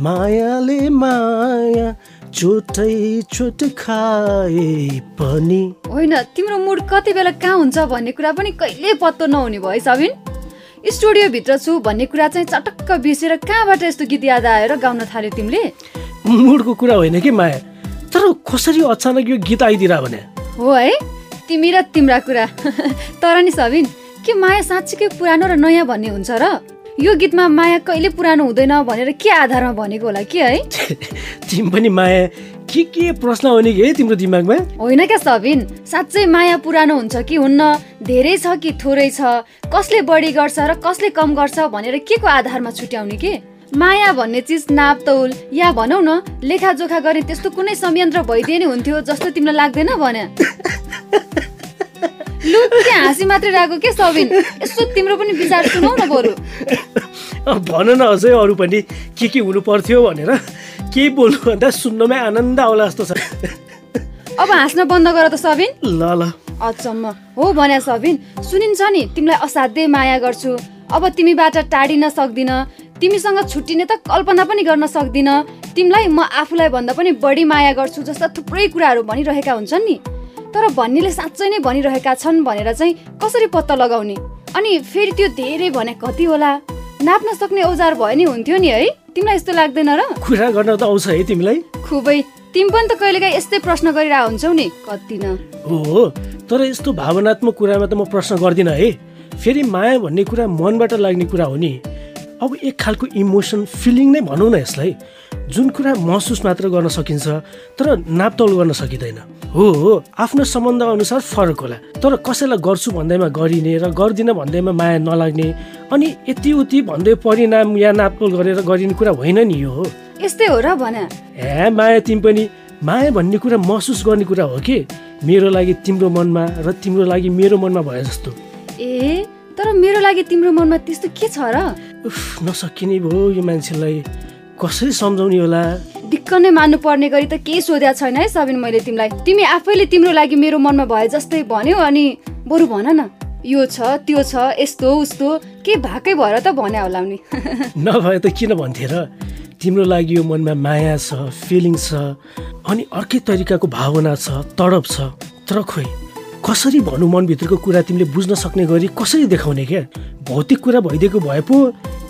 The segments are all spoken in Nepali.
मायाले माया चोटै चोट खाए पनि। होइन तिम्रो मुड कति बेला कहाँ हुन्छ भन्ने कुरा पनि कहिले पत्तो नहुने भयो सबिन। स्टुडियोभित्र छु भन्ने कुरा चाहिँ चटक्क बिर्सेर कहाँबाट यस्तो गीत याद आएर गाउन थाल्यो तिमीले? मुडको कुरा होइन कि माया? तर कसरी अचानक यो गीत आइदिएर भने? हो है तिमी र तिम्रा कुरा। तर नि सबिन के माया साँच्चीकै पुरानो र नयाँ भन्ने हुन्छ र? यो गीतमा माया कहिले पुरानो हुँदैन भनेर के आधारमा भनेको होला कि है? तिमी पनि माया के के प्रश्न हो नि कि है तिम्रो दिमागमा? होइन क्या सबिन साँच्चै माया पुरानो हुन्छ कि हुन्न? धेरै छ कि थोरै छ? कसले बढी गर्छ र कसले कम गर्छ भनेर के को आधारमा छुट्याउने के? माया भन्ने चिज नापतौल या भनौ न लेखाजोखा गर्ने त्यस्तो कुनै संयन्त्र भइदिए नै हुन्थ्यो जस्तो तिमीलाई लाग्दैन भने। लु के हाँसी मात्रै राखेको के सबिन? यसो तिम्रो पनि विचार सुनौ न बरु। भन न अझै अरू पनि के के हुनु पर्थ्यो भनेर। केही बोल्नु भन्दा सुन्नमै आनन्द आउला जस्तो छ। अब हाँस्न बन्द गर त सबिन। ल ल। अचम्म। हो भन्या सबिन सुनिन्छ नि तिमीलाई असाध्यै माया गर्छु। अब तिमीबाट टाढिन सक्दिन। तिमीसँग छुट्टिने त कल्पना पनि गर्न सक्दिन। तिमीलाई म आफूलाई भन्दा पनि बढी माया गर्छु जस्ता थुप्रै कुराहरू भनिरहेका हुन्छन् नि। तर भन्नेले साँच्चै नै भनिरहेका छन् भनेर चाहिँ कसरी पत्ता लगाउने? अनि फेरि त्यो धेरै भने कति होला? नाप्न सक्ने औजार भए नि हुन्थ्यो नि है। तिमीलाई यस्तो लाग्दैन र? कुरा गर्न त आउँछ है तिमीलाई। खुबै। तिमी पनि त कहिलेकाहीँ यस्तै प्रश्न गरिरहेको हुन्छौ नि। कति न। हो तर यस्तो भावनात्मक कुरामा त म प्रश्न गर्दिनँ है। फेरि माया भन्ने कुरा मनबाट लाग्ने कुरा हो नि। अब एक खालको इमोसन फिलिङ नै भनौँ न यसलाई। जुन कुरा महसुस मात्र गर्न सकिन्छ तर नापतौल गर्न सकिँदैन। हो हो आफ्नो सम्बन्ध अनुसार फरक होला। तर कसैलाई गर्छु भन्दैमा गरिने र गर्दिनँ भन्दैमा माया नलाग्ने अनि यति उति भन्दै परिणाम या नापतोल गरेर गरिने कुरा होइन नि यो हो। यस्तै हो र भने। ए माया तिमी पनि माया भन्ने कुरा महसुस गर्ने कुरा हो कि? मेरो लागि तिम्रो मनमा र तिम्रो लागि मेरो मनमा भए जस्तो। ए तर मेरो लागि तिम्रो मनमा त्यस्तो के छ र? उफ नसकिने भयो यो मान्छेलाई। कसरी सम्झाउने होला? दिक्क नै मान्नु पर्ने गरी त केही सोध्या छैन है सबिन मैले तिमीलाई। तिमी आफैले तिम्रो लागि मेरो मनमा भए जस्तै भन्यो अनि बरु भन न यो छ त्यो छ यस्तो उस्तो के भाकै भएर त भन्या होला नि नभए त किन भन्थे र? तिम्रो लागि यो मनमा माया छ फिलिङ छ अनि अर्कै तरिकाको भावना छ तडप छ तर खोइ कसरी भनौँ मनभित्रको कुरा तिमीले बुझ्न सक्ने गरी कसरी देखाउने क्या? भौतिक कुरा भइदिएको भए पो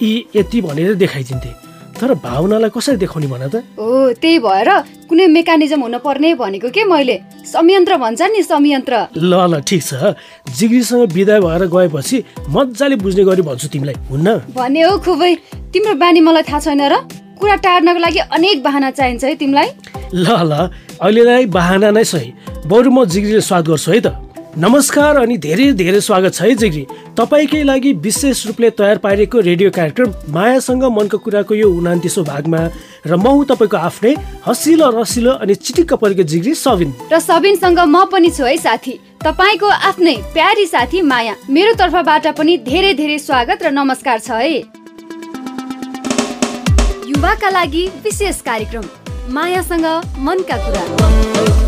यी यति भनेर देखाइदिन्थे। तर भावनालाई कसरी देखाउने भन त? हो त्यही भएर कुनै मेकानिजम हुन पर्ने भनेको के मैले? संयन्त्र भन्छ नि संयन्त्र। ल ल ठिक छ। जिग्रीसँग विदा भएर गएपछि मजाले बुझ्ने गरी भन्छु तिमीलाई हुन्न? भने हो खुबै। तिम्रो बानी मलाई थाहा छैन र। कुरा टार्नको लागि अनेक बाहना चाहिन्छ है तिमीलाई। ल ल अहिलेलाई बाहना नै सही। बरु म जिग्रीले स्वाद गर्छु है त। नमस्कार अनि धेरै धेरै स्वागत छ है जिग्री तपाईँकै लागि विशेष रूपले तयार पारिएको रेडियो कार्यक्रम मायासँग मनको कुराको यो उनातिसौँ भागमा र म हुँ तपाईँको आफ्नै हँसिलो रसिलो अनि चिटिक्क परेको जिग्री सबिन र सबिनसँग म पनि छु है साथी। तपाईँको आफ्नै प्यारी साथी माया। मेरो तर्फबाट पनि धेरै धेरै स्वागत र नमस्कार छ है। युवाका लागि विशेष कार्यक्रम। मायासँग मनका कुरा।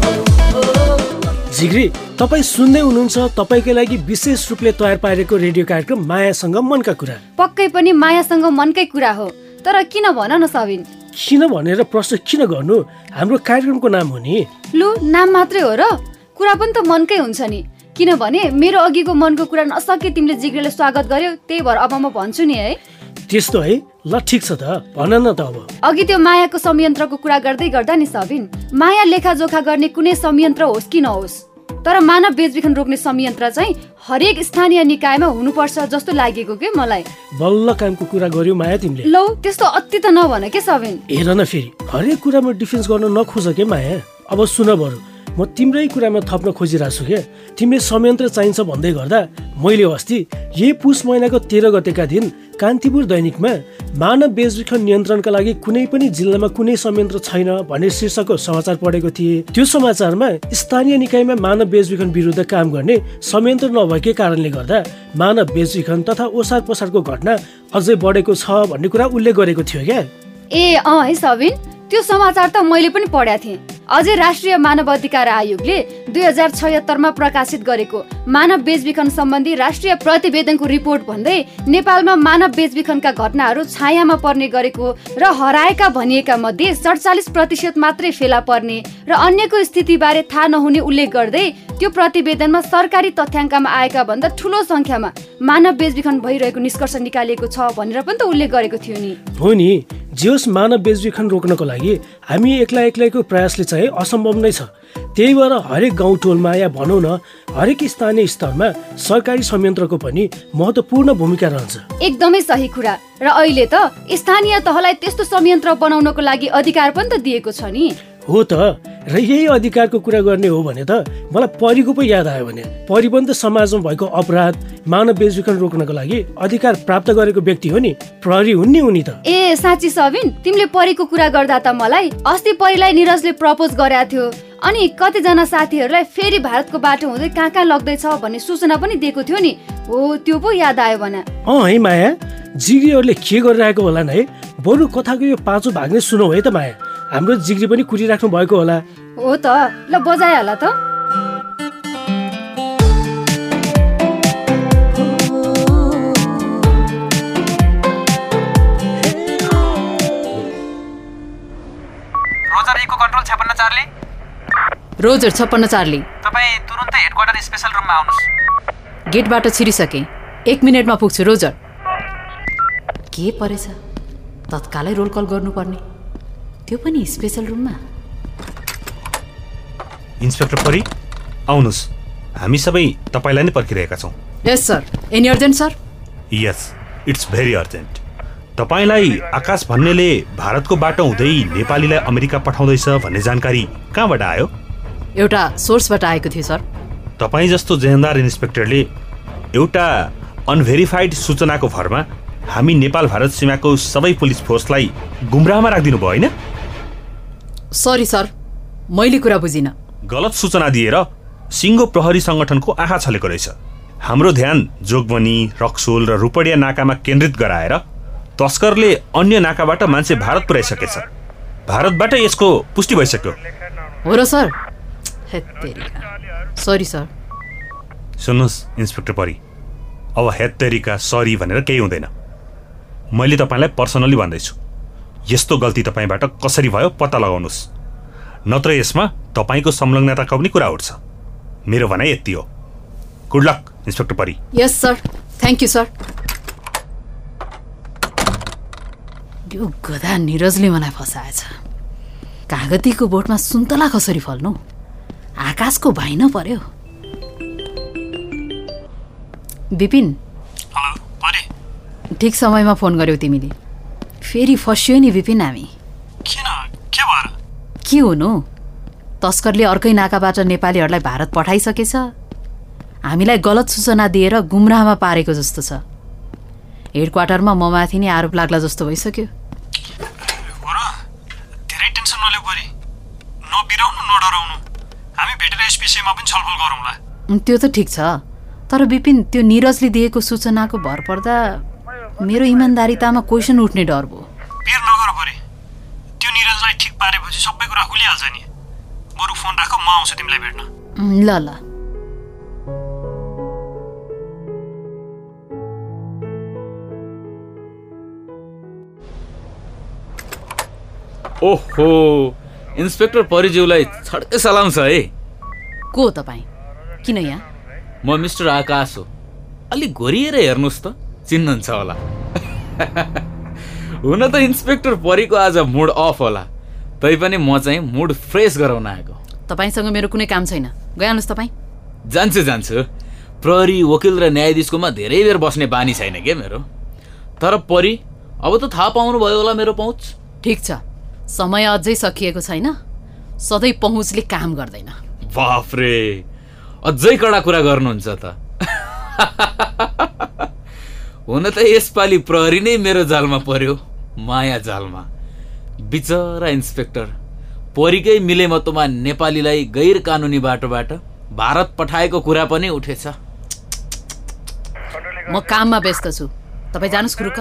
जिग्री तपाईँ सुन्दै हुनुहुन्छ तपाईँकै लागि विशेष रूपले तयार पारेको रेडियो कार्यक्रम मायासँग मनका कुरा। पक्कै पनि मायासँग मनकै कुरा हो। तर किन भन न सबिन? किन भनेर प्रश्न किन गर्नु? हाम्रो कार्यक्रमको नाम हो नि। लु नाम मात्रै हो र? कुरा पनि त मनकै हुन्छ नि। किनभने मेरो अघिको मनको कुरा नसके तिमीले जिग्रेले स्वागत गर्यो त्यही भएर अब म भन्छु नि है। त्यस्तो है ल ठिक छ त भन न त अब। अघि त्यो मायाको संयन्त्रको कुरा गर्दै गर्दा नि सबिन माया लेखाजोखा गर्ने कुनै संयन्त्र होस् कि नहोस् तर मानव बेचबिखन रोक्ने संयन्त्र चाहिँ हरेक स्थानीय निकायमा हुनुपर्छ जस्तो लागेको के मलाई? बल्ल कामको कुरा गर्यो माया तिमीले। लौ त्यस्तो अति त नभन के सबिन? हेर न फेरि हरेक कुरामा डिफेन्स गर्न नखोज के माया? अब सुन बरु म तिम्रै कुरामा थप्न खोजिरहेको छु क्या तिमीले संयन्त्र चाहिन्छ भन्दै गर्दा मैले अस्ति यही पुस महिनाको तेह्र गतेका दिन कान्तिपुर दैनिकमा मानव बेचबिखन नियन्त्रणका लागि कुनै पनि जिल्लामा कुनै संयन्त्र छैन भन्ने शीर्षकको समाचार पढेको थिएँ। त्यो समाचारमा स्थानीय निकायमा मानव बेचबिखन विरुद्ध काम गर्ने संयन्त्र नभएकै कारणले गर्दा मानव बेचबिखन तथा ओसार पसारको घटना अझै बढेको छ भन्ने कुरा उल्लेख गरेको थियो क्या? ए अँ है सबिन। त्यो समाचार त मैले पनि पढाएको थिएँ। अझै राष्ट्रिय मानव अधिकार आयोगले दुई हजार छयत्तरमा प्रकाशित गरेको मानव बेचबिखन सम्बन्धी राष्ट्रिय प्रतिवेदनको रिपोर्ट भन्दै नेपालमा मानव बेचबिखनका घटनाहरू छायामा पर्ने गरेको र हराएका भनिएका मध्ये सडचालिस प्रतिशत मात्रै फेला पर्ने र अन्यको स्थितिबारे थाहा नहुने उल्लेख गर्दै त्यो प्रतिवेदनमा सरकारी तथ्याङ्कमा आएका भन्दा ठुलो सङ्ख्यामा मानव बेचबिखन भइरहेको निष्कर्ष निकालिएको छ भनेर पनि त उल्लेख गरेको थियो नि। हो नि। जे होस् मानव बेचबिखन रोक्नको लागि हामी एक्ला एक्लैको प्रयासले चाहिँ असम्भव नै छ। त्यही भएर हरेक गाउँ टोलमा या भनौँ न हरेक स्थानीय स्तरमा सरकारी संयन्त्रको पनि महत्त्वपूर्ण भूमिका रहन्छ। एकदमै सही कुरा। र अहिले त स्थानीय तहलाई त्यस्तो संयन्त्र बनाउनको लागि अधिकार पनि त दिएको छ नि। हो त र यही अधिकारको कुरा गर्ने हो भने त मलाई परीको पो याद आयो भने परी पनि त समाजमा भएको अपराध मानव बेचबिखन रोक्नको लागि अधिकार प्राप्त गरेको व्यक्ति हो नि प्रहरी हुन् नि उनी त। ए साँच्ची सबिन तिमीले परीको कुरा गर्दा त मलाई अस्ति परीलाई निरजले प्रपोज गरेको थियो अनि कतिजना साथीहरूलाई फेरि भारतको बाटो हुँदै कहाँ कहाँ लग्दैछ भन्ने सूचना पनि दिएको थियो नि हो त्यो पो याद आयो भने। अँ है माया जिग्रीहरूले के गरिरहेको होला है बरु कथाको यो पाँचौँ भाग नै सुनौ है त माया। हाम्रो जिग्री पनि कुरिराख्नु भएको होला। हो त ल बजाइहाल त। रोजर इको कन्ट्रोल छपन्न चारले। रोजर छप्पन्न चार्ली। तपाईँ तुरुन्तै हेडक्वार्टर स्पेसल रुममा आउनुहोस्। गेटबाट छिरिसकेँ। एक मिनटमा पुग्छु रोजर। के परेछ? तत्कालै रोल कल गर्नुपर्ने। त्यो पनि स्पेसल रुममा? इन्सपेक्टर परी आउनुहोस्। हामी सबै तपाईँलाई नै पर्खिरहेका छौँ। Yes sir any urgent sir yes it's very urgent तपाईँलाई आकाश भन्नेले भारतको बाटो हुँदै नेपालीलाई अमेरिका पठाउँदैछ भन्ने जानकारी कहाँबाट आयो? एउटा सोर्सबाट आएको थियो सर तपाईँ जस्तो जेहेन्दार इन्सपेक्टरले एउटा अनभेरिफाइड सूचनाको भरमा हामी नेपाल भारत सीमाको सबै पुलिस फोर्सलाई गुमराहमा राखिदिनु भयो होइन? सरी सर मैले कुरा बुझिनँ। गलत सूचना दिएर सिङ्गो प्रहरी सङ्गठनको आँखा छलेको रहेछ। हाम्रो ध्यान जोगबनी रक्सोल र रुपडिया नाकामा केन्द्रित गराएर तस्करले अन्य नाकाबाट मान्छे भारत पुर्याइसकेछ भारतबाट यसको पुष्टि भइसक्यो। हो र सर। हेत्तेरिका सरी सर सुन्नुहोस् इन्सपेक्टर परी। अब हेत तरिका सरी भनेर केही हुँदैन। मैले तपाईँलाई पर्सनली भन्दैछु। यस्तो गल्ती तपाईँबाट कसरी भयो पत्ता लगाउनुहोस् नत्र यसमा तपाईँको संलग्नताको पनि कुरा उठ्छ। मेरो भनाइ यति हो। Good luck inspector Pari yes sir thank you sir यो गधा निरजले मलाई फसाएछ। कागतीको बोटमा सुन्तला कसरी फल्नु? आकाशको भाइन पर्यो। विपिन। हेलो परे। ठिक समयमा फोन गर्यौ तिमीले। फेरि फस्यो नि विपिन हामी किन? के भएर? के हुनु? तस्करले अर्कै नाकाबाट नेपालीहरूलाई भारत पठाइसकेछ। हामीलाई गलत सूचना दिएर गुमराहमा पारेको जस्तो छ। हेडक्वार्टरमा म माथि नै आरोप लाग्ला जस्तो भइसक्यो। हो र धेरै टेन्सन नलिउ परे नबिराउनु नडराउनु हामी भेटेर यस विषयमा पनि छलफल गरौँला। उम्, त्यो त ठिक छ तर विपिन त्यो निरजले दिएको सूचनाको भर पर्दा मेरो इमान्दारितामा क्वेसन उठ्ने डर भयो। पिर नगर परे। त्यो निरजलाई ठिक पारेपछि सबै कुरा खुलिहाल्छ नि। बरु फोन राख म आउँछु तिमीलाई भेट्न। ल ल। ओहो इन्सपेक्टर परिज्यूलाई छड्के सलाम छ है। को हो तपाईँ? किन यहाँ? म मिस्टर आकाश हो। अलिक घोरिएर हेर्नुहोस् त। चिन्नुहुन्छ होला। हुन त इन्सपेक्टर परीको आज मुड अफ होला। तैपनि म चाहिँ मुड फ्रेस गराउन आएको। तपाईँसँग मेरो कुनै काम छैन। गइहाल्नुहोस् तपाईँ। जान्छु जान्छु। प्रहरी वकिल र न्यायाधीशकोमा धेरै बेर बस्ने बानी छैन के मेरो? तर परी अब त थाहा पाउनुभयो होला मेरो पहुँच। ठिक छ। समय अझै सकिएको छैन। सधैँ पहुँचले काम गर्दैन। बाफ्रे! अझै कडा कुरा गर्नुहुन्छ त। हुन त यसपालि प्रहरी नै मेरो जालमा पर्यो माया जालमा। बिचरा इन्सपेक्टर परीकै मिलेमतोमा नेपालीलाई गैर कानुनी बाटोबाट भारत पठाएको कुरा पनि उठेछ। म काममा व्यस्त छु। तपाईँ जानुहोस् कुरुक्क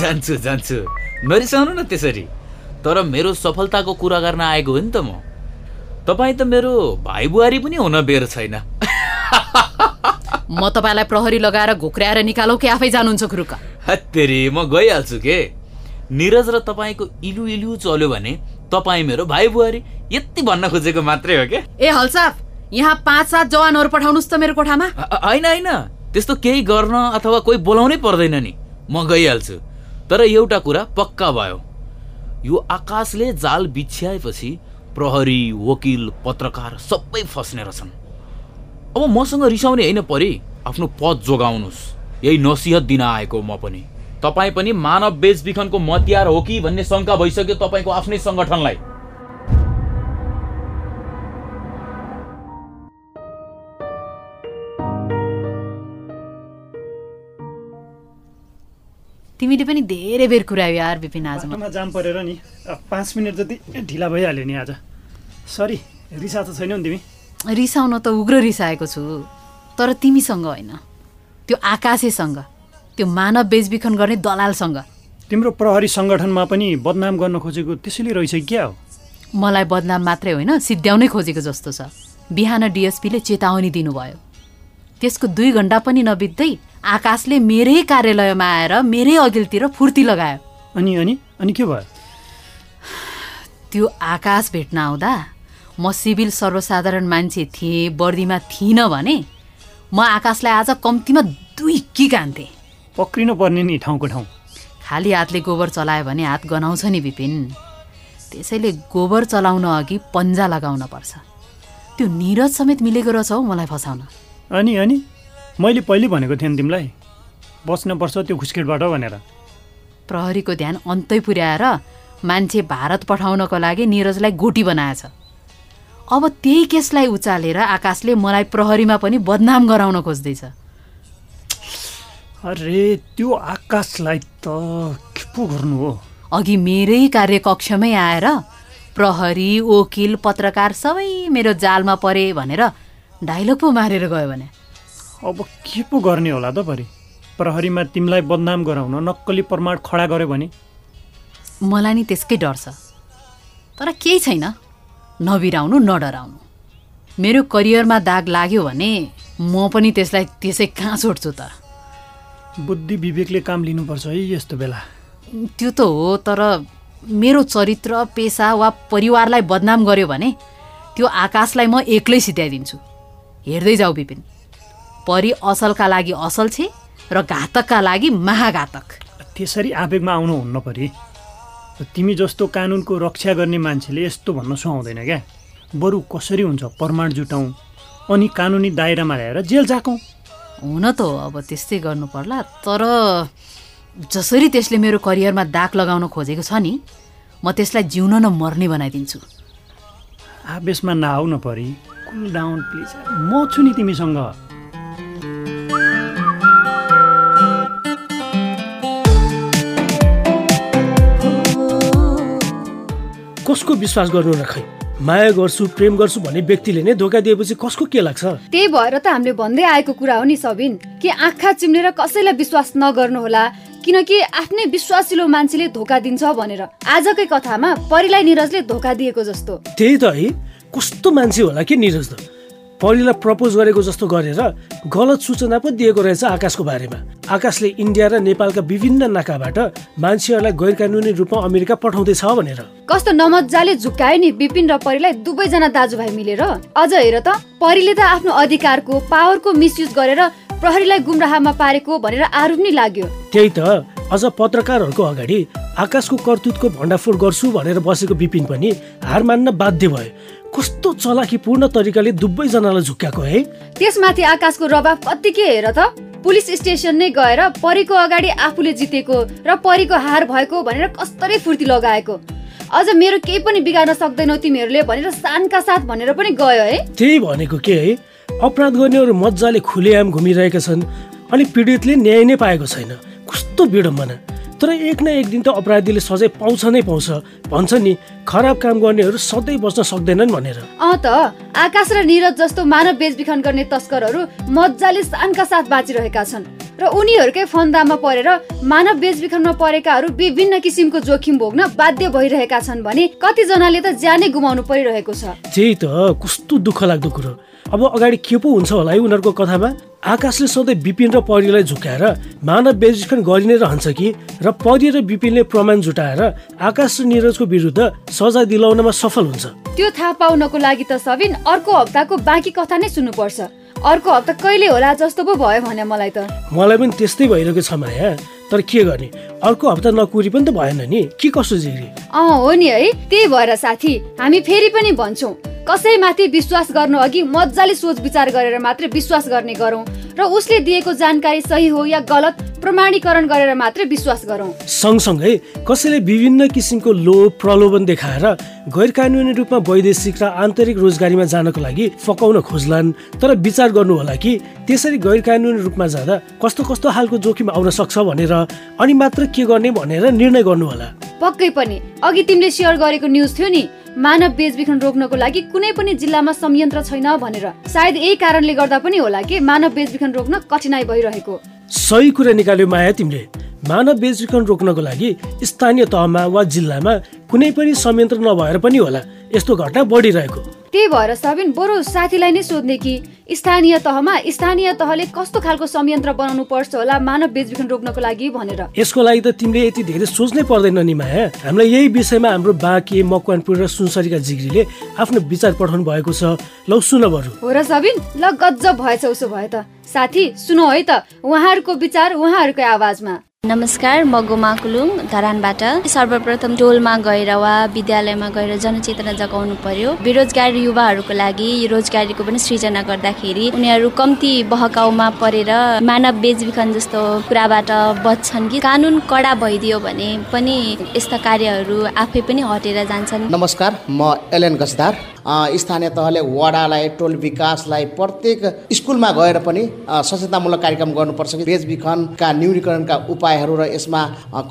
जान्छु जान्छु। नरिसाउनु न त्यसरी। तर मेरो सफलताको कुरा गर्न आएको हो नि त म। तपाईँ त मेरो भाइ बुहारी पनि हुन बेर छैन। म तपाईँलाई प्रहरी लगाएर घोक्राएर निकालौ कि आफै जानुहुन्छ खुरुक्क हत्तेरी म गइहाल्छु के? निरज र तपाईँको इलु इलु चल्यो भने तपाईँ मेरो भाइ बुहारी यति भन्न खोजेको मात्रै हो क्या ए हल्साफ यहाँ पाँच सात जवानहरू पठाउनुहोस् त मेरो कोठामा। होइन होइन। त्यस्तो केही गर्न अथवा कोही बोलाउनै पर्दैन नि। म गइहाल्छु। तर एउटा कुरा पक्का भयो। यो आकाशले जाल बिछ्याएपछि प्रहरी वकिल पत्रकार सबै फस्ने रहेछन्। अब मसँग रिसाउने होइन परि। आफ्नो पद जोगाउनुहोस् यही नसिहत दिन आएको म पनि। तपाईँ पनि मानव बेचबिखनको मतियार हो कि भन्ने शङ्का भइसक्यो तपाईँको आफ्नै सङ्गठनलाई। तिमीले पनि धेरै बेर कुरायो यार विपिन आज जाम परेर नि। अब पाँच मिनट जति ढिला भइहाल्यो नि आज। सरी रिसा त छैनौ नि तिमी। रिसाउन त उग्र रिसाएको छु तर तिमीसँग होइन। त्यो आकाशेसँग त्यो मानव बेचबिखन गर्ने दलालसँग। तिम्रो प्रहरी सङ्गठनमा पनि बदनाम गर्न खोजेको त्यसैले रहेछ क्या हो? मलाई बदनाम मात्रै होइन सिद्ध्याउनै खोजेको जस्तो छ। बिहान डिएसपीले चेतावनी दिनुभयो। त्यसको दुई घन्टा पनि नबित्दै आकाशले मेरै कार्यालयमा आएर मेरै अघिल्तिर फुर्ती लगायो। अनि अनि अनि के भयो? त्यो आकाश भेट्न आउँदा म सिभिल सर्वसाधारण मान्छे थिएँ वर्दीमा थिइनँ भने म आकाशलाई आज कम्तीमा दुई किक हान्थेँ पक्रिनु पर्ने नि ठाउँको ठाउँ। खाली हातले गोबर चलायो भने हात गनाउँछ नि विपिन। त्यसैले गोबर चलाउन अघि पन्जा लगाउन पर्छ। त्यो निरज समेत मिलेको रहेछ हौ मलाई फसाउन। अनि अनि? मैले पहिले भनेको थिएँ नि तिमीलाई बस्नुपर्छ त्यो खुस्केटबाट भनेर। प्रहरीको ध्यान अन्तै पुर्याएर मान्छे भारत पठाउनको लागि निरजलाई गोटी बनाएछ। अब त्यही केसलाई उचालेर आकाशले मलाई प्रहरीमा पनि बदनाम गराउन खोज्दैछ। अरे त्यो आकाशलाई त के पो गर्नु हो? अघि मेरै कार्यकक्षमै आएर प्रहरी वकिल पत्रकार सबै मेरो जालमा परे भनेर डाइलग पो मारेर गयो भने। अब के पो गर्ने होला त परि प्रहरीमा तिमीलाई बदनाम गराउन नक्कली प्रमाण खडा गर्यो भने? मलाई नि त्यसकै डर छ। तर केही छैन। नबिराउनु नडराउनु। मेरो करियरमा दाग लाग्यो भने म पनि त्यसलाई त्यसै कहाँ छोड्छु त? बुद्धि विवेकले काम लिनुपर्छ है यस्तो बेला। त्यो त हो तर मेरो चरित्र पेसा वा परिवारलाई बदनाम गर्यो भने त्यो आकाशलाई म एक्लै सिध्याइदिन्छु हेर्दै जाऊ विपिन। परि असलका लागि असल छे र घातकका लागि महाघातक। त्यसरी आवेगमा आउनु हुन्न परि। तिमी जस्तो कानुनको रक्षा गर्ने मान्छेले यस्तो भन्न सुहाउँदैन क्या। बरु कसरी हुन्छ प्रमाण जुटाउँ? अनि कानुनी दायरामा ल्याएर जेल जाकौँ हुन त हो अब त्यस्तै गर्नु पर्ला तर जसरी त्यसले मेरो करियरमा दाग लगाउन खोजेको छ नि म त्यसलाई जिउन न मर्ने बनाइदिन्छु। आवेशमा नआउ न परि। Cool down please. म छु नि तिमीसँग। कसको विश्वास गर्नु र खै? माया गर्छु प्रेम गर्छु भन्ने व्यक्तिले नै धोका दिएपछि कसको के लाग्छ? त्यही भएर त हामीले भन्दै आएको कुरा हो नि सबिन कि आँखा चिम्लेर कसैलाई विश्वास नगर्नुहोला किनकि आफ्नै विश्वासिलो मान्छेले धोका दिन्छ भनेर। आजकै कथामा परिलाई निरजले धोका दिएको जस्तो। त्यही त है कस्तो मान्छे होला कि निरज त? परिलाई प्रपोज गरेको जस्तो गरेर गलत सूचना पो दिएको रहेछ आकाशको बारेमा। आकाशले इन्डिया र नेपालका विभिन्न नाकाबाट मान्छेहरूलाई गैर कानुनी रूपमा अमेरिका पठाउँदैछ भनेर। कस्तो नमजाले झुक्कायो नि विपिन र परिलाई दुवैजना दाजुभाइ मिलेर। अझ हेर त परिले त आफ्नो अधिकारको पावरको मिसयुज गरेर प्रहरीलाई गुमराहमा पारेको भनेर आरोप नि लाग्यो। त्यही त अझ पत्रकारहरूको अगाडि आकाशको कर्तुतको भण्डाफोड गर्छु भनेर बसेको विपिन पनि हार मान्न बाध्य भयो। कस्तो चलाखीपूर्ण तरिकाले दुवैजनालाई झुक्क्याएको है? त्यसमाथि आकाशको रबाब कत्तिकै हेर त? पुलिस स्टेसन नै गएर परीको अगाडि आफूले जितेको र परीको हार भएको भनेर कस्तरै फुर्ती लगाएको? अझ मेरो केही पनि बिगार्न सक्दैनौ तिमीहरूले भनेर सानका साथ भनेर पनि गयो है। त्यही भनेको के है? अपराध गर्नेहरू मजाले खुलेआम घुमिरहेका छन् अनि पीडितले न्याय नै पाएको छैन। कस्तो विडम्बना। तर एक न एक दिन त अपराधीले सजाय पाउँछ नै पाउँछ। भन्छ नि खराब काम गर्नेहरू सधैँ बच्न सक्दैनन् भनेर। अँ त आकाश र निरज जस्तो मानव बेचबिखन गर्ने तस्करहरू मजाले सानका साथ बाँचिरहेका छन्। र उनीहरूकै फन्दामा परेर मानव बेचबिखनमा परेकाहरू विभिन्न किसिमको जोखिम भोग्न बाध्य भइरहेका छन् भने कतिजनाले त ज्यानै गुमाउनु परिरहेको छ। त्यही त कस्तो दुःख लाग्दो कुरो। अब अगाडि के पो हुन्छ होला है उनीहरूको कथामा? आकाशले सधैँ विपिन र परिलाई झुकाएर मानव बेचबिखन गरि नै रहन्छ कि? र परि र विपिनले प्रमाण जुटाएर आकाश र निरजको विरुद्ध सजाय दिलाउनमा सफल हुन्छ। त्यो थाहा पाउनको लागि त सबिन अर्को हप्ताको बाँकी कथा नै सुन्नुपर्छ। अर्को हप्ता कहिले होला जस्तो पो भयो भने मलाई त। मलाई पनि त्यस्तै भइरहेको छ माया। तर के गर्ने? अर्को हप्ता नकुरी पनि त भएन नि। के कसो जिग्री? अँ हो नि है। त्यही भएर साथी हामी फेरि पनि भन्छौँ। कसैमाथि विश्वास गर्नु अघि मजाले सोच विचार गरेर मात्रै विश्वास गर्ने गरौँ। र उसले दिएको जानकारी सही हो या गलत प्रमाणीकरण गरेर मात्रै विश्वास गरौँ। सँगसँगै कसैले विभिन्न किसिमको लोभ प्रलोभन देखाएर गैर कानुनी रूपमा वैदेशिक र आन्तरिक रोजगारीमा जानको लागि फकाउन खोज्लान् तर विचार गर्नु होला कि त्यसरी गैर कानुनी रूपमा जाँदा कस्तो कस्तो खालको जोखिम आउन सक्छ भनेर अनि मात्र के गर्ने भनेर निर्णय गर्नु होला पक्कै पनि अघि तिमीले सेयर गरेको न्युज थियो नि मानव बेचबिखन रोक्नको लागि कुनै पनि जिल्लामा संयन्त्र छैन भनेर। सायद यही कारणले गर्दा पनि होला कि मानव बेचबिखन रोक्न कठिनाई भइरहेको। सही कुरा निकाल्यो माया तिमीले। मानव बेचबिखन रोक्नको लागि स्थानीय तहमा वा जिल्लामा कुनै पनि संयन्त्र नभएर पनि होला। यस्तो घटना बढिरहेको। त्यही भएर सबिन बरु साथीलाई नै सोध्ने कि स्थानीय तहमा स्थानीय तहले कस्तो खालको संयन्त्र बनाउनु पर्छ होला मानव बेचबिखन रोक्नको लागि भनेर? यसको लागि त तिमीले यति धेरै सोच्नै पर्दैन नि माया। हामीलाई यही विषयमा हाम्रो बाँके मकवानपुर र सुनसरीका जिग्रीले आफ्नो विचार पठाउनु भएको छ। लौ सुन बरु। हो र सबिन ल गजब भएछ उसो भए त। साथी सुनौ है त उहाँहरूको विचार उहाँहरूकै आवाजमा। नमस्कार म गोमा कुलुङ धरानबाट। सर्वप्रथम टोलमा गएर वा विद्यालयमा गएर जनचेतना जगाउनु पर्यो। बेरोजगार युवाहरूको लागि रोजगारीको पनि सृजना गर्दाखेरि उनीहरू कम्ती बहकाउमा परेर मानव बेचबिखन जस्तो कुराबाट बच्छन् कि कानुन कडा भइदियो भने पनि यस्ता कार्यहरू आफै पनि हटेर जान्छन्। नमस्कार म एलेन गजदार। स्थानीय तहले वडालाई टोल विकासलाई प्रत्येक स्कुलमा गएर पनि सचेतनामूलक कार्यक्रम गर्नुपर्छ कि बेचबिखनका न्यूनीकरणका उपायहरू र यसमा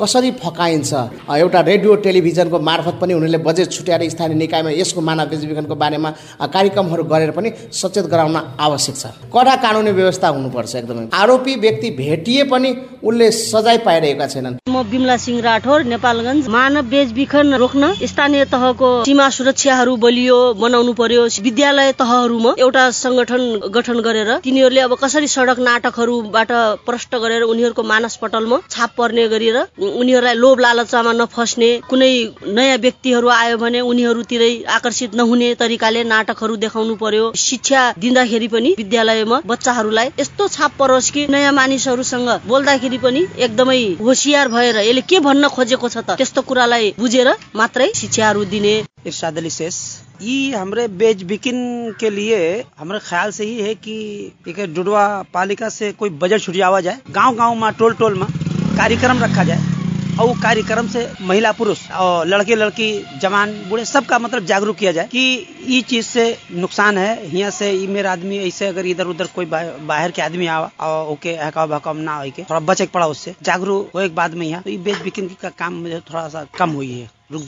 कसरी फकाइन्छ? एउटा रेडियो टेलिभिजनको मार्फत पनि उनीहरूले बजेट छुट्याएर स्थानीय निकायमा यसको मानव बेचबिखनको बारेमा कार्यक्रमहरू गरेर पनि सचेत गराउन आवश्यक छ। कडा कानुनी व्यवस्था हुनुपर्छ एकदमै। आरोपी व्यक्ति भेटिए पनि उसले सजाय पाइरहेका छैनन्। म बिमला सिंह राठौर नेपालगञ्ज मानव बेचबिखन रोक्न स्थानीय तहको सीमा सुरक्षाहरू बलियो बनाउनु पर्यो। विद्यालय तहहरूमा एउटा संगठन गठन गरेर तिनीहरूले अब कसरी सडक नाटकहरूबाट प्रष्ट गरेर उनीहरूको मानस पटलमा छाप पर्ने गरेर उनीहरूलाई लोभ लालचामा नफस्ने कुनै नयाँ व्यक्तिहरू आयो भने उनीहरूतिरै आकर्षित नहुने तरिकाले नाटकहरू देखाउनु पर्यो। शिक्षा दिँदाखेरि पनि विद्यालयमा बच्चाहरूलाई यस्तो छाप परोस् कि नयाँ मानिसहरूसँग बोल्दाखेरि पनि एकदमै होसियार भएर यसले के भन्न खोजेको छ त? त्यस्तो कुरालाई बुझेर मात्रै शिक्षाहरू दिने। शेष। ये हमारे बेच बिकिन के लिए हमारे ख्याल से ही है कि एक डुडवा पालिका से कोई बजट छुटियावा जाए गाँव गाँव में टोल टोल में कार्यक्रम रखा जाए। और वो कार्यक्रम से महिला पुरुष और लड़के लड़की जवान, बूढ़े सबका मतलब जागरूक किया जाए कि ये चीज़ से नुकसान है। यहाँ से ये मेरा आदमी, ऐसे अगर इधर उधर कोई बाहर के आदमी आवा और ओके हकाव भकाव ना हो थोड़ा बचे पड़ा उससे, जागरूक हो एक बाद में यहाँ। तो ये बेच बिकिन का काम मुझे थोड़ा सा कम हुई है। रुक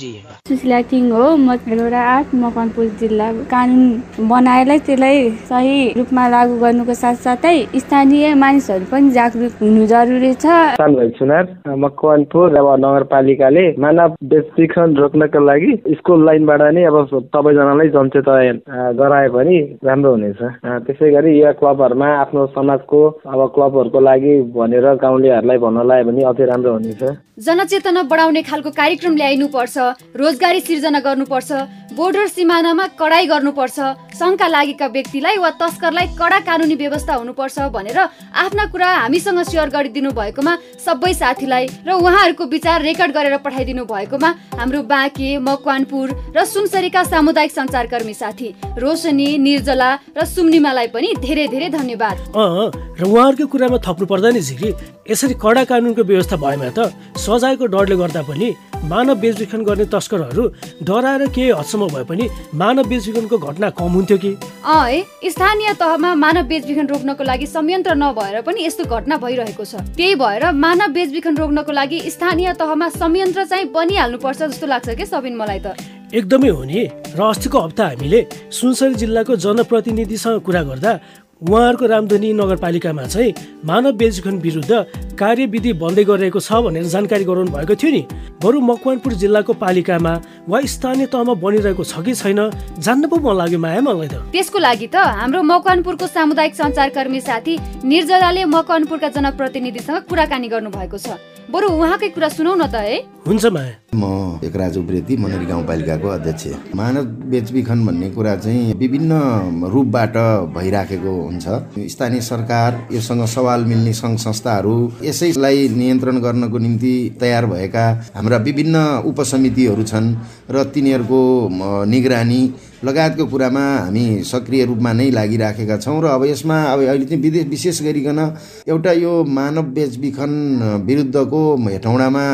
सुशीला किङ हो म खेलोडा आठ मकवानपुर जिल्ला। कानुन बनाएरै त्यसलाई सही रूपमा लागू गर्नुको साथसाथै स्थानीय मानिसहरू पनि जागरुक हुनु जरुरी छ। सुनार मकवानपुर अब नगरपालिकाले मानव बेचबिखन रोक्नको लागि स्कुल लाइनबाट नै अब सबैजनालाई जनचेतन गरायो भने राम्रो हुनेछ। त्यसै गरी यो क्लबहरूमा आफ्नो समाजको अब क्लबहरूको लागि भनेर गाउँलेहरूलाई भन्न लगायो भने अझै राम्रो हुनेछ। जनचेतना बढाउने खालको कार्यक्रम ल्याइनुपर्छ रोजगारी सिर्जना गर्नुपर्छ बोर्डर सिमानामा कडाई गर्नुपर्छ। शङ्का लागेका व्यक्तिलाई वा तस्करलाई कडा कानुनी व्यवस्था हुनुपर्छ भनेर आफ्ना कुरा हामीसँग सेयर गरिदिनु भएकोमा सबै साथीलाई र उहाँहरूको विचार रेकर्ड गरेर पठाइदिनु भएकोमा हाम्रो बाँके मकवानपुर र सुनसरीका सामुदायिक सञ्चारकर्मी साथी रोशनी निर्जला र सुम्निमालाई पनि धेरै धेरै धन्यवाद। र उहाँहरूको कुरामा थप्नु पर्दा नि झिरी यसरी कडा कानुनको व्यवस्था भएमा त सजायको डरले गर्दा पनि मानव बेचबिखन गर्ने तस्करहरू डराएर केही हदसम्म भए पनि मानव बेचबिखनको घटना कम हुन्थ्यो कि? अँ स्थानीय तहमा मानव बेचबिखन रोक्नको लागि संयन्त्र नभएर पनि यस्तो घटना भइरहेको छ। त्यही भएर मानव बेचबिखन रोक्नको लागि स्थानीय तहमा संयन्त्र चाहिँ बनिहाल्नु पर्छ जस्तो लाग्छ कि सबिन मलाई त? एकदमै हो नि। र अस्तिको हप्ता हामीले सुनसरी जिल्लाको जनप्रतिनिधिसँग कुरा गर्दा उहाँहरूको रामधनी नगरपालिकामा चाहिँ मानव बेचबिखन विरुद्ध कार्यविधि बन्दै गरिरहेको छ भनेर जानकारी गराउनु भएको थियो नि। बरु मकवानपुर जिल्लाको पालिकामा वा स्थानीय तहमा बनिरहेको छ कि छैन जान्न पो मन लाग्यो माया मलाई त। त्यसको लागि त हाम्रो मकवानपुरको सामुदायिक सञ्चारकर्मी साथी निर्जलाले मकवानपुरका जनप्रतिनिधिसँग कुराकानी गर्नु भएको छ। बरु उहाँकै कुरा सुनौ न त है। हुन्छ माया। म एकराज उप्रेती मनरी गाउँपालिकाको अध्यक्ष। मानव बेचबिखन भन्ने कुरा चाहिँ विभिन्न रूपबाट भइराखेको हुन्छ। स्थानीय सरकार योसँग सवाल मिल्ने सङ्घ संस्थाहरू यसैलाई नियन्त्रण गर्नको निम्ति तयार भएका हाम्रा विभिन्न उपसमितिहरू छन् र तिनीहरूको निगरानी लगायतको कुरामा हामी सक्रिय रूपमा नै लागिराखेका छौँ र अब यसमा अब अहिले चाहिँ विदेश विशेष गरिकन एउटा यो मानव बेचबिखन विरुद्धको हेटौँडामा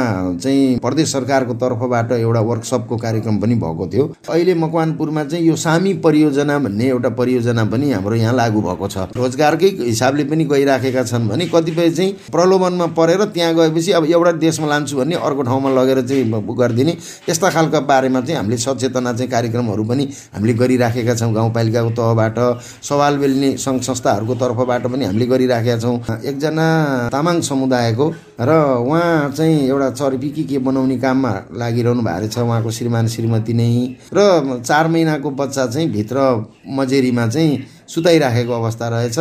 चाहिँ प्रदेश सरकारको तर्फबाट एउटा वर्कसपको कार्यक्रम पनि भएको थियो। अहिले मकवानपुरमा चाहिँ यो सामी परियोजना भन्ने एउटा परियोजना पनि हाम्रो यहाँ लागू भएको छ। रोजगारकै हिसाबले पनि गइराखेका छन् भने कतिपय चाहिँ प्रलोभनमा परेर त्यहाँ गएपछि अब एउटा देशमा लान्छु भन्ने अर्को ठाउँमा लगेर चाहिँ गरिदिने यस्ता खालका बारेमा चाहिँ हामीले सचेतना चाहिँ कार्यक्रमहरू पनि हामीले गरिराखेका छौँ गाउँपालिकाको तहबाट सवाल बेल्ने सङ्घ संस्थाहरूको तर्फबाट पनि हामीले गरिराखेका छौँ। एकजना तामाङ समुदायको र उहाँ चाहिँ एउटा चर्पी के के बनाउने काममा लागिरहनु भएको छ उहाँको श्रीमान श्रीमती नै। र चार महिनाको बच्चा चाहिँ भित्र मजेरीमा चाहिँ सुताइराखेको अवस्था रहेछ।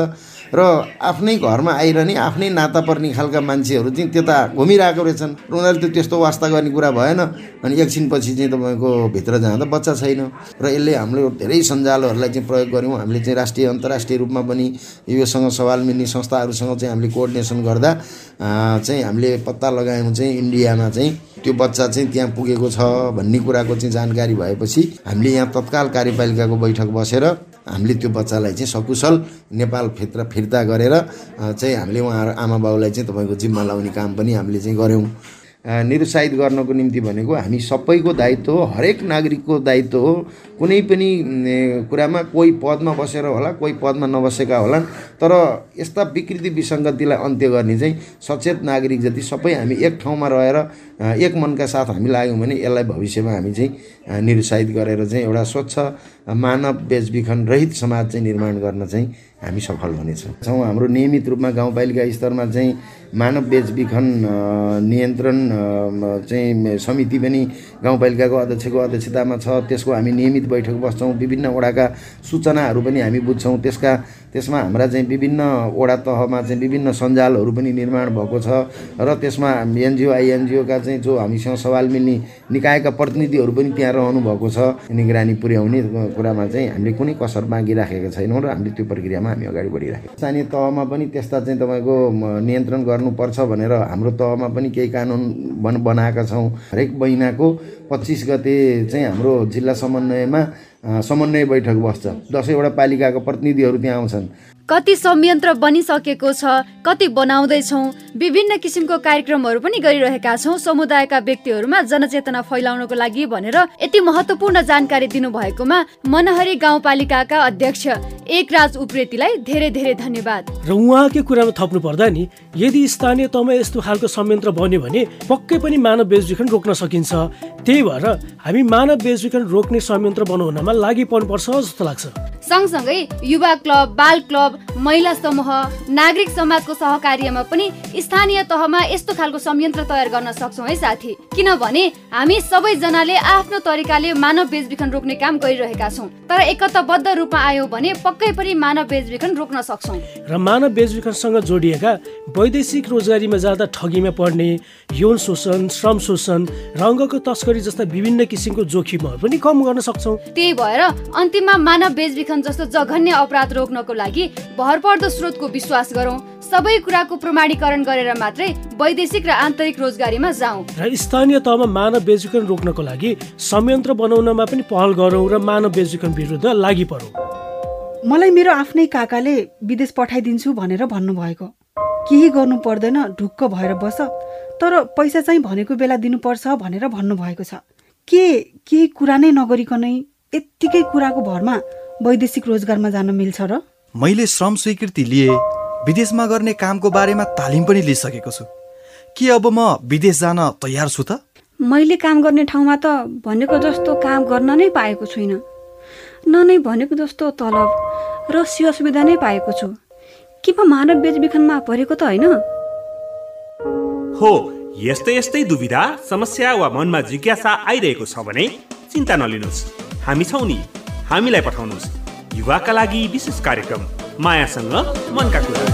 र आफ्नै घरमा आइरहने आफ्नै नाता पर्ने खालका मान्छेहरू चाहिँ त्यता घुमिरहेको रहेछन्। र उनीहरूले त्यो त्यस्तो वास्ता गर्ने कुरा भएन। अनि एकछिनपछि चाहिँ तपाईँको भित्र जाँदा बच्चा छैन। र यसले हाम्रो धेरै सञ्जालहरूलाई चाहिँ प्रयोग गऱ्यौँ। हामीले चाहिँ राष्ट्रिय अन्तर्राष्ट्रिय रूपमा पनि योसँग सवाल मिल्ने संस्थाहरूसँग चाहिँ हामीले कोअर्डिनेसन गर्दा चाहिँ हामीले पत्ता लगायौँ चाहिँ इन्डियामा चाहिँ त्यो बच्चा चाहिँ त्यहाँ पुगेको छ भन्ने कुराको चाहिँ जानकारी भएपछि हामीले यहाँ तत्काल कार्यपालिकाको बैठक बसेर हामीले त्यो बच्चालाई चाहिँ सकुशल नेपाल फिर्ता फिर्ता गरेर चाहिँ हामीले उहाँ आमा बाउलाई चाहिँ तपाईँको जिम्मा लाउने काम पनि हामीले चाहिँ गऱ्यौँ। निरुत्साहित गर्नको निम्ति भनेको हामी सबैको दायित्व हो हरेक नागरिकको दायित्व हो। कुनै पनि कुरामा कोही पदमा बसेर होला कोही पदमा नबसेका होलान् तर यस्ता विकृति विसङ्गतिलाई अन्त्य गर्ने चाहिँ सचेत नागरिक जति सबै हामी एक ठाउँमा रहेर एक मनका साथ हामी लाग्यौँ भने यसलाई भविष्यमा हामी चाहिँ निरुत्साहित गरेर चाहिँ एउटा स्वच्छ मानव बेचबिखन रहित समाज चाहिँ निर्माण गर्न चाहिँ हामी सफल हुनेछौँ। हाम्रो नियमित रूपमा गाउँपालिका स्तरमा चाहिँ मानव बेचबिखन नियन्त्रण चाहिँ समिति पनि गाउँपालिकाको अध्यक्षको अध्यक्षतामा छ। त्यसको हामी नियमित बैठक बस्छौँ। विभिन्न वडाका सूचनाहरू पनि हामी बुझ्छौँ। त्यसका त्यसमा हाम्रा चाहिँ विभिन्न वडा तहमा चाहिँ विभिन्न सञ्जालहरू पनि निर्माण भएको छ र त्यसमा एनजिओ आइएनजिओका चाहिँ जो हामीसँग सवाल मिल्ने निकायका प्रतिनिधिहरू पनि त्यहाँ रहनु भएको छ। निगरानी पुर्याउने कुरामा चाहिँ हामीले कुनै कसर बाँकी राखेका छैनौँ र हामीले त्यो प्रक्रियामा हामी अगाडि बढिराखेका स्थानीय तहमा पनि त्यस्ता चाहिँ तपाईँको नियन्त्रण गर्नुपर्छ भनेर हाम्रो तहमा पनि केही कानुन बन बनाएका छौँ। हरेक महिनाको पच्चिस गते चाहिँ हाम्रो जिल्ला समन्वयमा समन्वय बैठक बस्छ। दसैँवटा पालिकाको प्रतिनिधिहरू त्यहाँ आउँछन्। कति संयन्त्र बनिसकेको छ कति बनाउँदैछौँ विभिन्न किसिमको कार्यक्रमहरू पनि गरिरहेका छौँ समुदायका व्यक्तिहरूमा जनचेतना फैलाउनको लागि भनेर यति महत्वपूर्ण जानकारी दिनुभएकोमा मनहरी गाउँपालिकाका अध्यक्ष एकराज उप्रेतीलाई धेरै धेरै धन्यवाद। र उहाँकै कुरामा थप्नु पर्दा नि यदि स्थानीय तहमा यस्तो खालको संयन्त्र बन्यो भने पक्कै पनि मानव बेचबिखन रोक्न सकिन्छ। त्यही भएर हामी मानव बेचबिखन रोक्ने संयन्त्र बनाउनमा लागि पर्नुपर्छ जस्तो लाग्छ। सँगसँगै युवा क्लब बाल क्लब महिला समूह नागरिक समाजको सहकार्यमा पनि स्थानीय तहमा यस्तो खालको संयन्त्र तयार गर्न सक्छौँ है साथी। किनभने हामी सबैजनाले आफ्नो तरिकाले मानव बेचबिखन रोक्ने काम गरिरहेका छौँ। तर एकताबद्ध रूपमा आयौँ भने पक्कै पनि मानव बेचबिखन रोक्न सक्छौँ। र मानव बेचबिखनसँग जोडिएका वैदेशिक रोजगारीमा जाँदा ठगीमा पर्ने यौन शोषण श्रम शोषण रङ्गको तस्करी जस्ता विभिन्न किसिमको जोखिमहरू पनि कम गर्न सक्छौँ। त्यही भएर अन्तिममा मानव बेचबिखन जस्तो जघन्य अपराध रोक्नको लागि भरपर्दो स्रोतको विश्वास गरौँ सबै कुराको प्रमाणीकरण गरेर मात्रै वैदेशिक र आन्तरिक रोजगारीमा जाउँ। र स्थानीय तहमा मानव बेचबिखन रोक्नको लागि संयन्त्र बनाउनमा पनि पहल गरौँ र मानव बेचबिखन विरुद्ध लागि परौँ। मलाई मेरो आफ्नै काकाले विदेश पठाइदिन्छु भनेर भन्नुभएको। केही गर्नु पर्दैन ढुक्क भएर बस। तर पैसा चाहिँ भनेको बेला दिनुपर्छ भनेर भन्नुभएको छ। के केही कुरा नै नगरिकनै यत्तिकै कुराको भरमा वैदेशिक रोजगारमा जान मिल्छ र? मैले श्रम स्वीकृति लिए विदेशमा गर्ने कामको बारेमा तालिम पनि लिइसकेको छु। के अब म विदेश जान तयार छु त? मैले काम गर्ने ठाउँमा त भनेको जस्तो काम गर्न नै पाएको छुइनँ। न नै भनेको जस्तो तलब र सेवा सुविधा नै पाएको छु। के म मानव बेचबिखनमा परेको त होइन? हो यस्तै यस्तै दुविधा समस्या वा मनमा जिज्ञासा आइरहेको छ भने चिन्ता नलिनुहोस्। हामी छौँ नि। हामीलाई पठाउनुहोस्। युवाका लागि विशेष कार्यक्रम। मायासँग मनका कुरा।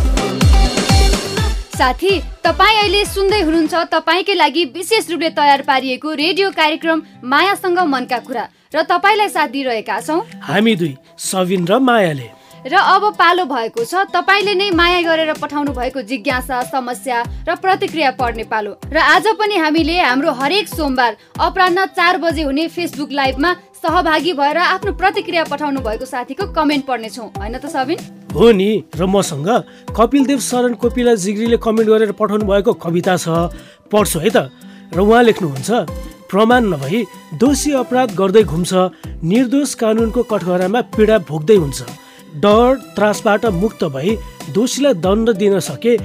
साथी तपाईँ अहिले सुन्दै हुनुहुन्छ तपाईँकै लागि विशेष रूपले तयार पारिएको रेडियो कार्यक्रम मायासँग मनका कुरा। र तपाईँलाई साथ दिइरहेका छौँ। हामी दुई सविन र मायाले। र अब पालो भएको छ तपाईँले नै माया गरेर पठाउनु भएको जिज्ञासा समस्या र प्रतिक्रिया पढ्ने पालो। र आज पनि हामीले हाम्रो हरेक सोमबार अपरान्न चार बजे हुने फेसबुक लाइभमा सहभागी भएर आफ्नो प्रतिक्रिया पठाउनु भएको साथीको कमेन्ट पढ्नेछौँ। होइन त सबिन? हो नि र मसँग कपिलदेव शरण कोपिला जिग्रीले कमेन्ट गरेर पठाउनु भएको कविता छ। पढ्छु है त। र उहाँ लेख्नुहुन्छ प्रमाण नभई दोषी अपराध गर्दै घुम्छ निर्दोष कानुनको कठघरामा पीडा भोग्दै हुन्छ। डर त्रासबाट मुक्त भई दोषीलाई दण्ड दिन सके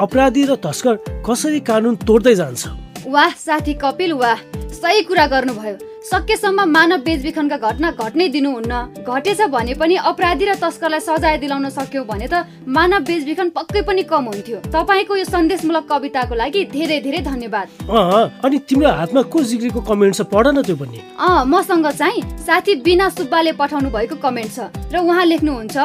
अपराधी र तस्कर कसरी कानुन तोड्दै जान्छ? वाह साथी कपिल वाह। सही कुरा गर्नुभयो। सकेसम्म मानव बेचबिखनका घटना घट्नै दिनुहुन्न। घटेछ भने पनि अपराधी र तस्करलाई सजाय दिलाउन सक्यौ भने त मानव बेचबिखन पक्कै पनि कम हुन्थ्यो। तपाईँको यो सन्देशमूलक कविताको लागि धेरै धेरै धन्यवाद। अनि तिम्रो हातमा को जिग्रीको कमेन्ट छ? पढ न त्यो पनि। अँ मसँग चाहिँ साथी बिना सुब्बाले पठाउनु भएको कमेन्ट छ। र उहाँ लेख्नुहुन्छ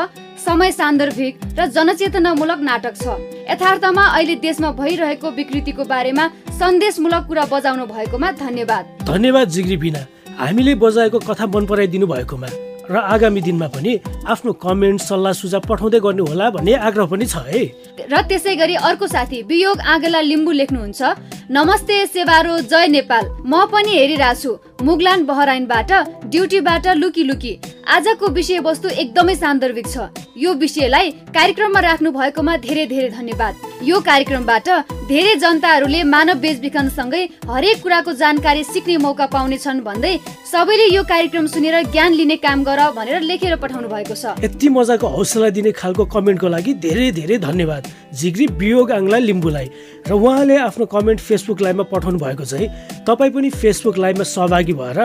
समय सान्दर्भिक र जनचेतनामूलक नाटक छ। यथार्थमा अहिले देशमा भइरहेको विकृतिको बारेमा सन्देशमूलक कुरा बजाउनु भएकोमा धन्यवाद। धन्यवाद जिग्री बिना। हामीले बजाएको कथा मन पराइदिनु भएकोमा र आगामी दिनमा पनि आफ्नो कमेन्ट सल्लाह सुझाव पठाउँदै गर्नु होला भन्ने आग्रह पनि छ है। र त्यसै गरी अर्को साथी वियोग आगेला लिम्बू लेख्नुहुन्छ। नमस्ते सेवारो जय नेपाल। म पनि हेरिरहेको छु मुगलान बहराइनबाट ड्युटीबाट लुकी लुकी आजको विषयवस्तु एकदमै सान्दर्भिक छ। यो विषयलाई कार्यक्रममा राख्नु भएकोमा धेरै धेरै धन्यवाद। यो कार्यक्रमबाट धेरै जनताहरूले मानव बेचबिखनसँगै हरेक कुराको जानकारी सिक्ने मौका पाउनेछन् भन्दै सबैले यो कार्यक्रम सुनेर ज्ञान लिने काम गर भनेर लेखेर पठाउनु भएको छ। यति मजाको हौसला दिने खालको कमेन्टको लागि धेरै धेरै धन्यवाद। जिग्री वियोग आङ्ला लिम्बूलाई। र उहाँले आफ्नो कमेन्ट फेसबुक लाइभमा पठाउनु भएको चाहिँ तपाईँ पनि फेसबुक लाइभमा सहभागी भएर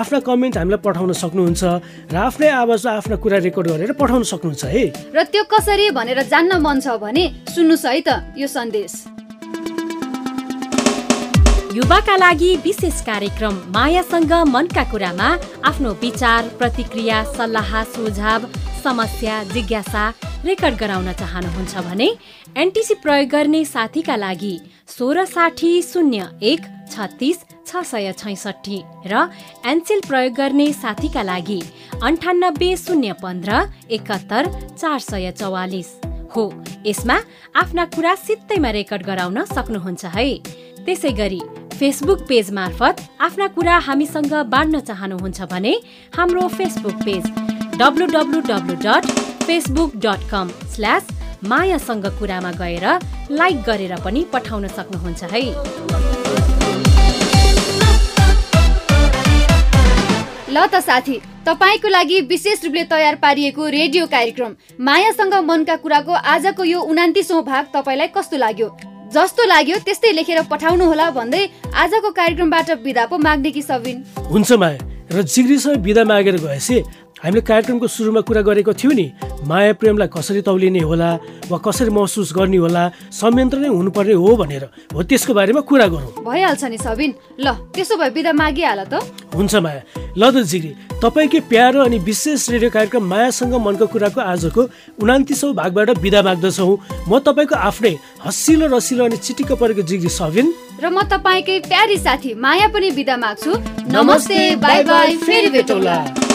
आफ्ना कमेन्ट हामीलाई पठाउन सक्नुहुन्छ र आफ्नै आवाजमा आफ्ना कुरा रेकर्ड गरेर पठाउन सक्नुहुन्छ है? र त्यो कसरी भनेर जान्न मन छ भने सुन्नुहोस् है त यो सन्देश। युवाका लागि विशेष कार्यक्रम मायासँग मनका कुरामा आफ्नो विचार प्रतिक्रिया सल्लाह सुझाव समस्या जिज्ञासा रेकर्ड गराउन चाहनुहुन्छ भने एनटिसी प्रयोग गर्ने साथीका लागि सोह्र साठी शून्य एक छत्तिस छ सय छैसठी र एनसेल प्रयोग गर्ने साथीका लागि अन्ठानब्बे शून्य पन्ध्र एकात्तर चार सय चौवालिस हो। यसमा आफ्ना कुरा सित्तैमा रेकर्ड गराउन सक्नुहुन्छ है। त्यसै गरी फेसबुक पेज मार्फत आफ्ना कुरा हामीसँग बाँड्न चाहनुहुन्छ भने हाम्रो Facebook page W W W dot Facebook dot com slash मायासँग कुरामा गएर लाइक गरेर पनि पठाउन सक्नुहुन्छ है। ल त साथी तपाईँको लागि विशेष रूपले तयार पारिएको रेडियो कार्यक्रम मायासँग मनका कुराको आजको यो उनातिसौँ भाग तपाईँलाई कस्तो लाग्यो? जस्तो लाग्यो त्यस्तै लेखेर पठाउनु होला भन्दै आजको कार्यक्रमबाट बिदा पो माग्ने कि सबिन? हुन्छ माया र जिग्रीसँग बिदा मागेर गएपछि हामीले कार्यक्रमको सुरुमा कुरा गरेको थियौँ नि माया प्रेमलाई कसरी तौलिने होला वा कसरी महसुस गर्ने होला संयन्त्र नै हुनुपर्ने हो भनेर हो त्यसको बारेमा कुरा गरौँ। भइहाल्छ नि सबिन। ल त्यसो भए बिदा मागिहाल त। हुन्छ माया। ल त जिग्री तपाईँकै प्यारो अनि विशेष रेडियो कार्यक्रम मायासँग मनको कुराको आजको उनातिसौँ भागबाट बिदा माग्दछौँ। म तपाईँको आफ्नै हँसिलो रसिलो अनि चिटिक्क परेको जिग्री सबिन। र म तपाईँकै प्यारी साथी माया पनि बिदा माग्छु। नमस्ते बाई बाई फेरि भेटौँला।